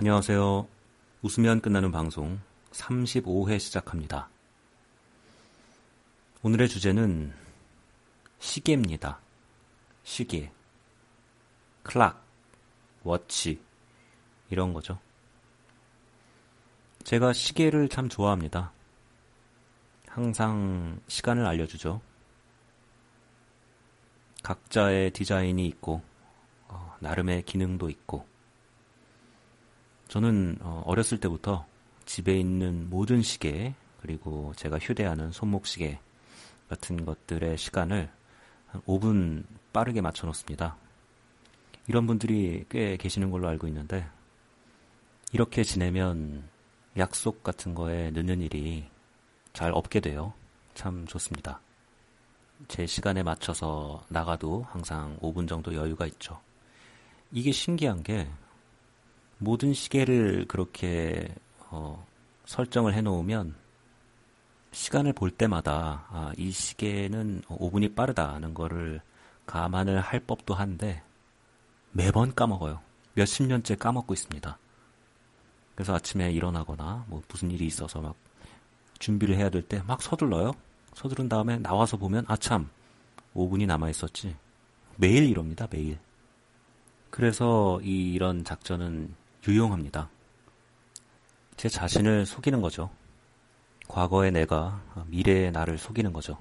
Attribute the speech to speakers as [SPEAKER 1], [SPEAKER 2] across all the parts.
[SPEAKER 1] 안녕하세요. 웃으면 끝나는 방송 35회 시작합니다. 오늘의 주제는 시계입니다. 시계. 클락, 워치, 이런 거죠. 제가 시계를 참 좋아합니다. 항상 시간을 알려주죠. 각자의 디자인이 있고, 어, 나름의 기능도 있고, 저는 어, 어렸을 때부터 집에 있는 모든 시계, 그리고 제가 휴대하는 손목시계 같은 것들의 시간을 한 5분 빠르게 맞춰 놓습니다. 이런 분들이 꽤 계시는 걸로 알고 있는데, 이렇게 지내면 약속 같은 거에 늦는 일이 잘 없게 돼요. 참 좋습니다. 제 시간에 맞춰서 나가도 항상 5분 정도 여유가 있죠. 이게 신기한 게 모든 시계를 그렇게 어, 설정을 해놓으면 시간을 볼 때마다 아, 이 시계는 5분이 빠르다는 거를 감안을 할 법도 한데 매번 까먹어요. 몇십 년째 까먹고 있습니다. 그래서 아침에 일어나거나 뭐 무슨 일이 있어서 막 준비를 해야 될 때 막 서둘러요. 서두른 다음에 나와서 보면 아참 5분이 남아 있었지. 매일 이럽니다. 매일. 그래서 이, 이런 작전은 유용합니다. 제 자신을 속이는 거죠. 과거의 내가 미래의 나를 속이는 거죠.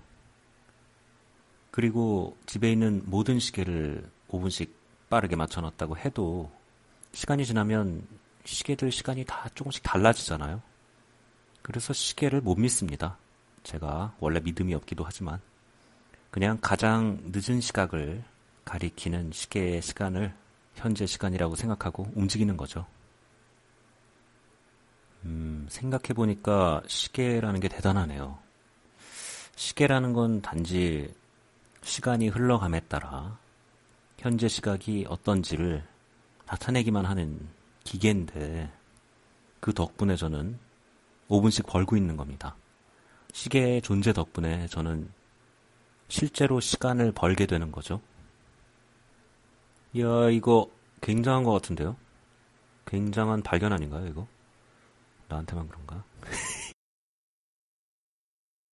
[SPEAKER 1] 그리고 집에 있는 모든 시계를 5분씩 빠르게 맞춰놨다고 해도 시간이 지나면 시계들 시간이 다 조금씩 달라지잖아요. 그래서 시계를 못 믿습니다. 제가 원래 믿음이 없기도 하지만 그냥 가장 늦은 시각을 가리키는 시계의 시간을 현재 시간이라고 생각하고 움직이는 거죠. 음, 생각해보니까 시계라는 게 대단하네요. 시계라는 건 단지 시간이 흘러감에 따라 현재 시각이 어떤지를 나타내기만 하는 기계인데 그 덕분에 저는 5분씩 벌고 있는 겁니다. 시계의 존재 덕분에 저는 실제로 시간을 벌게 되는 거죠. 이야, 이거 굉장한 것 같은데요? 굉장한 발견 아닌가요, 이거? 나한테만 그런가?